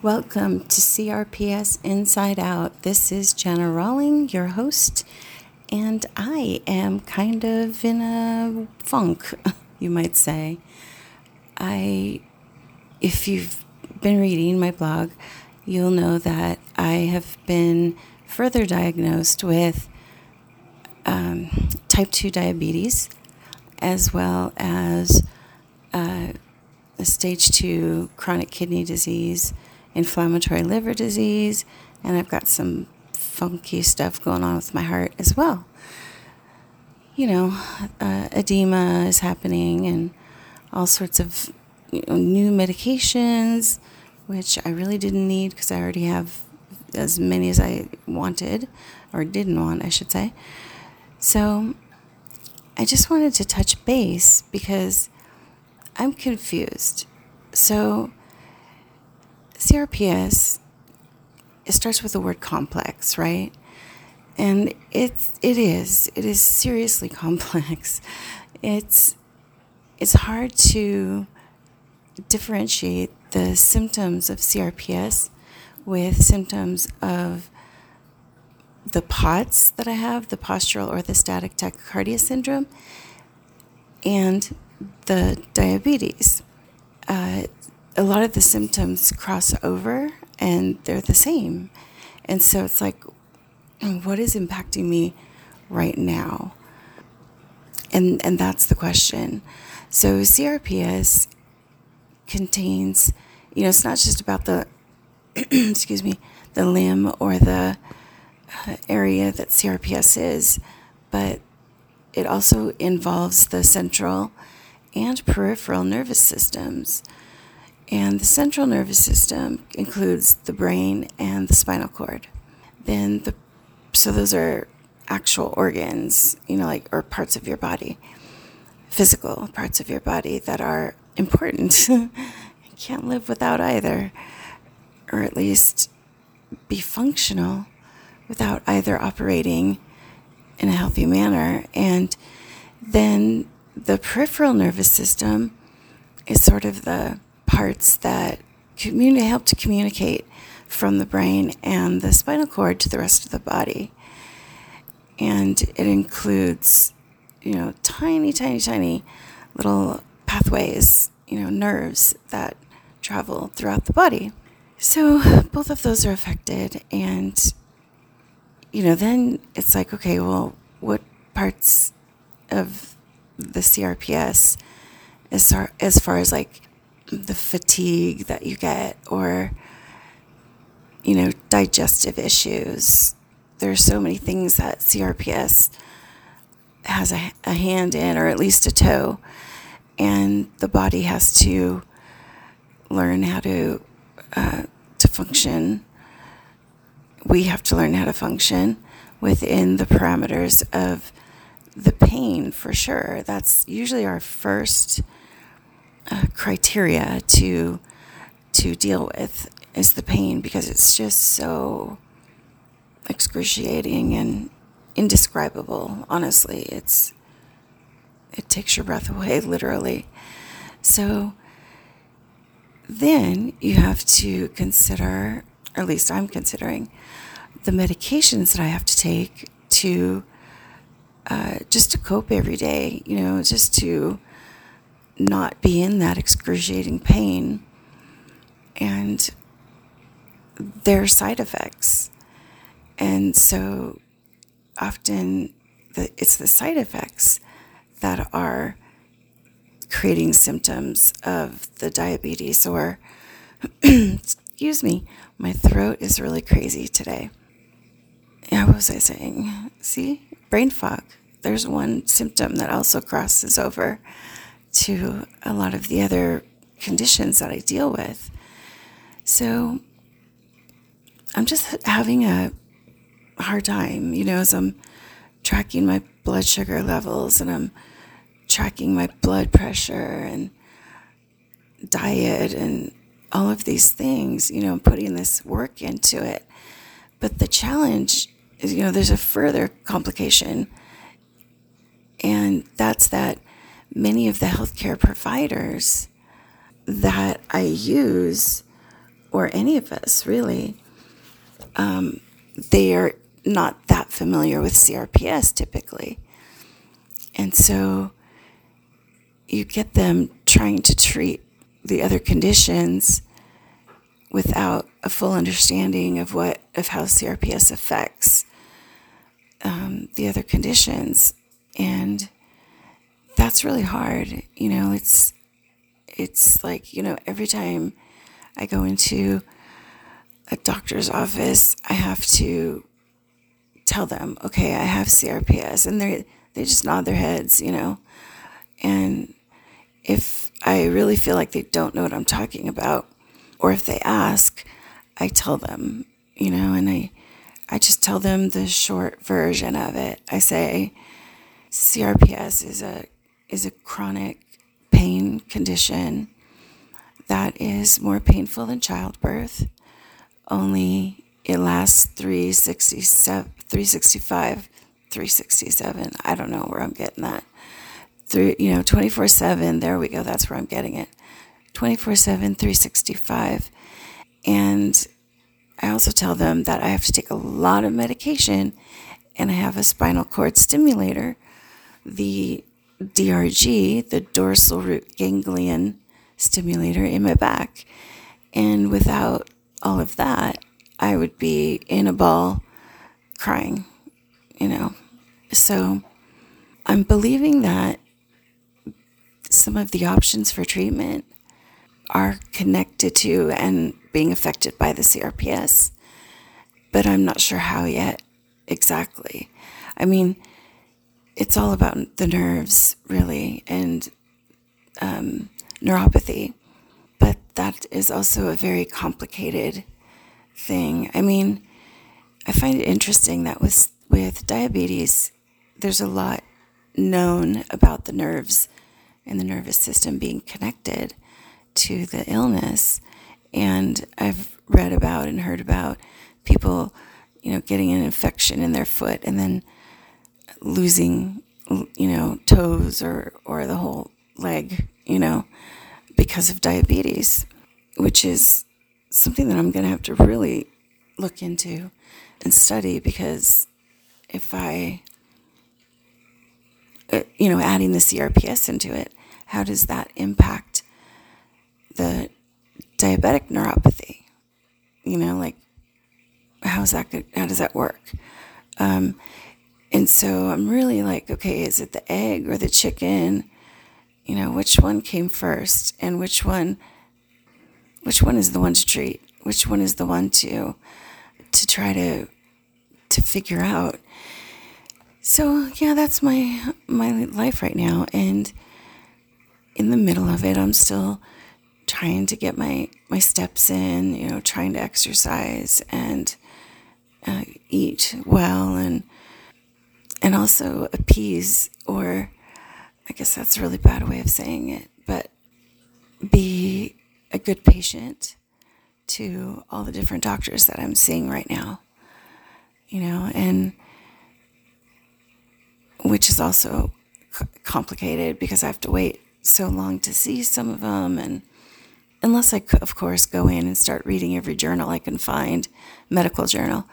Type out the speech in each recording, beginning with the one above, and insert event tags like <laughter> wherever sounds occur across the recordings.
Welcome to CRPS Inside Out. This is Jenna Rawling, your host, and I am kind of in a funk, <laughs> you might say. I, if you've been reading my blog, you'll know that I have been further diagnosed with um, type 2 diabetes as well as uh, a stage 2 chronic kidney disease, inflammatory liver disease, and I've got some funky stuff going on with my heart as well. You know, uh, edema is happening and all sorts of you know, new medications, which I really didn't need because I already have as many as I wanted, or didn't want, I should say. So I just wanted to touch base because I'm confused. So CRPS, it starts with the word complex, right? And it's it is it is seriously <laughs> complex. It's it's hard to differentiate the symptoms of CRPS with symptoms of the POTS that I have, the postural orthostatic tachycardia syndrome, and the diabetes. Uh, a lot of the symptoms cross over and they're the same. And so it's like, what is impacting me right now? And, and that's the question. So CRPS contains, you know, it's not just about the, <clears throat> excuse me, the limb or the uh, area that CRPS is, but it also involves the central and peripheral nervous systems. And the central nervous system includes the brain and the spinal cord. Then the so those are actual organs, you know, like or parts of your body, physical parts of your body that are important. <laughs> you can't live without either, or at least be functional without either operating in a healthy manner. And then the peripheral nervous system is sort of the parts that communi- help to communicate from the brain and the spinal cord to the rest of the body. And it includes, you know, tiny, tiny, tiny little pathways, you know, nerves that travel throughout the body. So both of those are affected, and you know, then it's like, okay, well, what parts of the CRPS, as far, as far as like the fatigue that you get, or you know, digestive issues. There's so many things that CRPS has a, a hand in, or at least a toe, and the body has to learn how to uh, to function. We have to learn how to function within the parameters of the pain for sure. That's usually our first uh, criteria to to deal with is the pain because it's just so excruciating and indescribable. Honestly, it's it takes your breath away, <laughs> literally. So then you have to consider, or at least I'm considering, the medications that I have to take to uh, just to cope every day, you know, just to not be in that excruciating pain. And their side effects. And so often the, it's the side effects that are creating symptoms of the diabetes or <clears throat> excuse me my throat is really crazy today. Yeah what was i saying? See brain fog. There's one symptom that also crosses over to a lot of the other conditions that i deal with. So i'm just having a hard time you know as i'm tracking my blood sugar levels and i'm tracking my blood pressure and diet and all of these things, you know, putting this work into it. But the challenge is, you know, there's a further complication And that's that many of the healthcare providers that I use, or any of us really, um, they are not that familiar with CRPS typically. And so you get them trying to treat the other conditions without a full understanding of what of how CRPS affects um, the other conditions, and that's really hard. You know, it's it's like you know every time I go into a doctor's office, I have to tell them, okay, I have CRPS, and they they just nod their heads, you know, and if I really feel like they don't know what I'm talking about, or if they ask, I tell them, you know, and I I just tell them the short version of it. I say CRPS is a is a chronic pain condition that is more painful than childbirth. Only it lasts 367 365 367. I don't know where I'm getting that. Three, you know, 24 7. There we go. That's where I'm getting it. 24 7, 365. And I also tell them that I have to take a lot of medication and I have a spinal cord stimulator, the DRG, the dorsal root ganglion stimulator in my back. And without all of that, I would be in a ball crying, you know. So I'm believing that some of the options for treatment are connected to and being affected by the CRPS, but I'm not sure how yet exactly. I mean, it's all about the nerves, really, and um, neuropathy, but that is also a very complicated thing. I mean, I find it interesting that with with diabetes, there's a lot known about the nerves and the nervous system being connected to the illness. And I've read about and heard about people, you know, getting an infection in their foot and then losing, you know, toes or, or the whole leg, you know, because of diabetes, which is something that I'm going to have to really look into and study because if I, you know, adding the CRPS into it, how does that impact the diabetic neuropathy? You know, like how's that good? How does that work? Um, and so I'm really like, okay, is it the egg or the chicken? You know, which one came first, and which one, which one is the one to treat? Which one is the one to, to try to, to figure out? So yeah, that's my my life right now, and in the middle of it, I'm still trying to get my my steps in, you know, trying to exercise and uh, eat well and and also appease or I guess that's a really bad way of saying it, but be a good patient to all the different doctors that I'm seeing right now. You know, and which is also complicated because I have to wait so long to see some of them and unless I, of course, go in and start reading every journal I can find, medical journal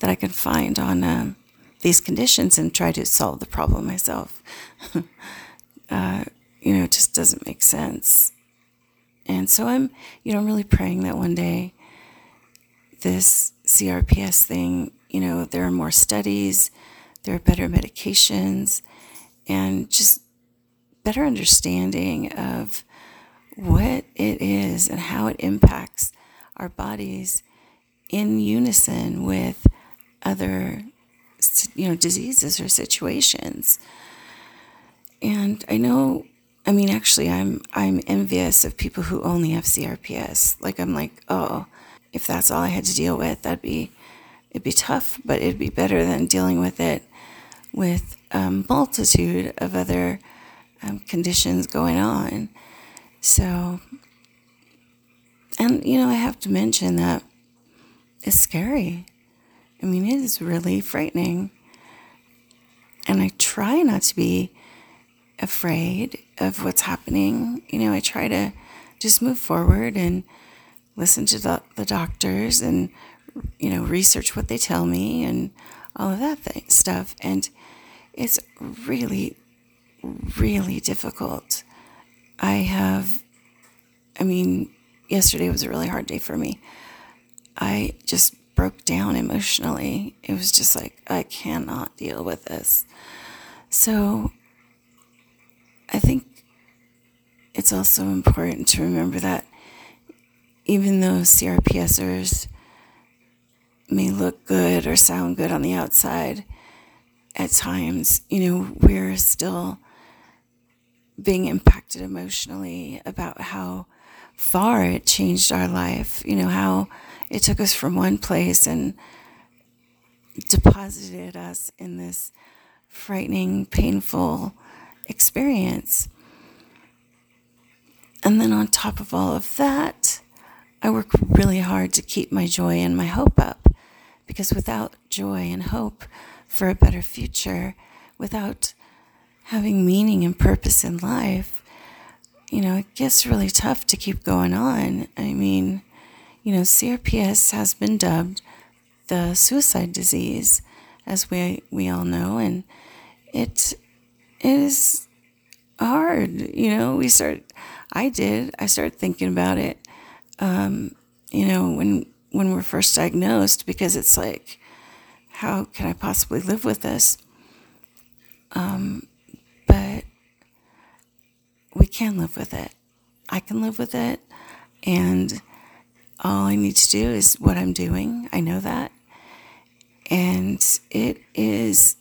that I can find on um, these conditions and try to solve the problem myself. <laughs> uh, you know, it just doesn't make sense. And so I'm, you know, I'm really praying that one day this CRPS thing, you know, there are more studies, there are better medications, and just better understanding of what it is and how it impacts our bodies in unison with other you know diseases or situations. And i know i mean actually i'm i'm envious of people who only have crps like i'm like oh if that's all i had to deal with that'd be it'd be tough but it'd be better than dealing with it with a multitude of other um, conditions going on. So, and you know, I have to mention that it's scary. I mean, it is really frightening. And I try not to be afraid of what's happening. You know, I try to just move forward and listen to the, the doctors and, you know, research what they tell me and all of that th- stuff. And it's really, really difficult. I have, I mean, yesterday was a really hard day for me. I just broke down emotionally. It was just like, I cannot deal with this. So I think it's also important to remember that even though CRPSers may look good or sound good on the outside, at times, you know, we're still being impacted emotionally about how far it changed our life, you know, how it took us from one place and deposited us in this frightening, painful experience. And then on top of all of that, I work really hard to keep my joy and my hope up because without joy and hope for a better future, without having meaning and purpose in life, you know, it gets really tough to keep going on. I mean, you know, CRPS has been dubbed the suicide disease, as we we all know, and it is hard. You know, we start. I did. I started thinking about it. Um, you know, when when we're first diagnosed, because it's like, how can I possibly live with this? Um, but we can live with it. I can live with it, and all I need to do is what I'm doing. I know that. And it is,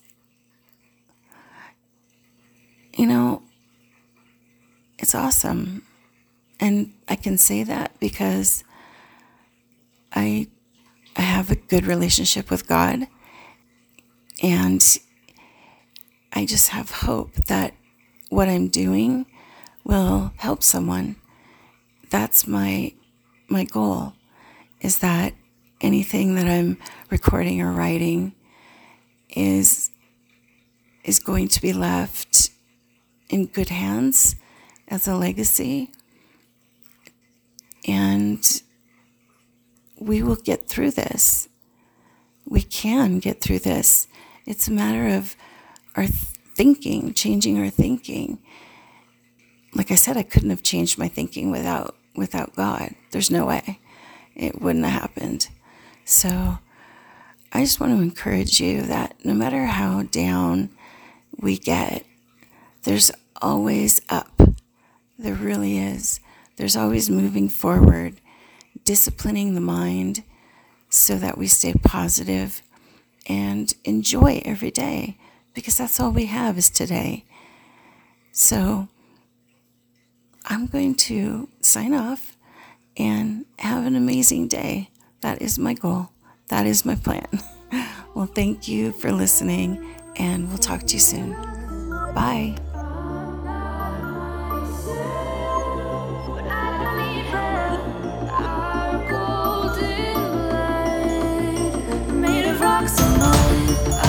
you know, it's awesome. And I can say that because I, I have a good relationship with God. And I just have hope that what I'm doing will help someone. That's my my goal is that anything that I'm recording or writing is is going to be left in good hands as a legacy and we will get through this we can get through this it's a matter of our thinking changing our thinking like i said i couldn't have changed my thinking without without God. There's no way it wouldn't have happened. So I just want to encourage you that no matter how down we get, there's always up. There really is. There's always moving forward, disciplining the mind so that we stay positive and enjoy every day because that's all we have is today. So I'm going to sign off and have an amazing day. That is my goal. That is my plan. <laughs> well, thank you for listening, and we'll talk to you soon. Bye. Bye.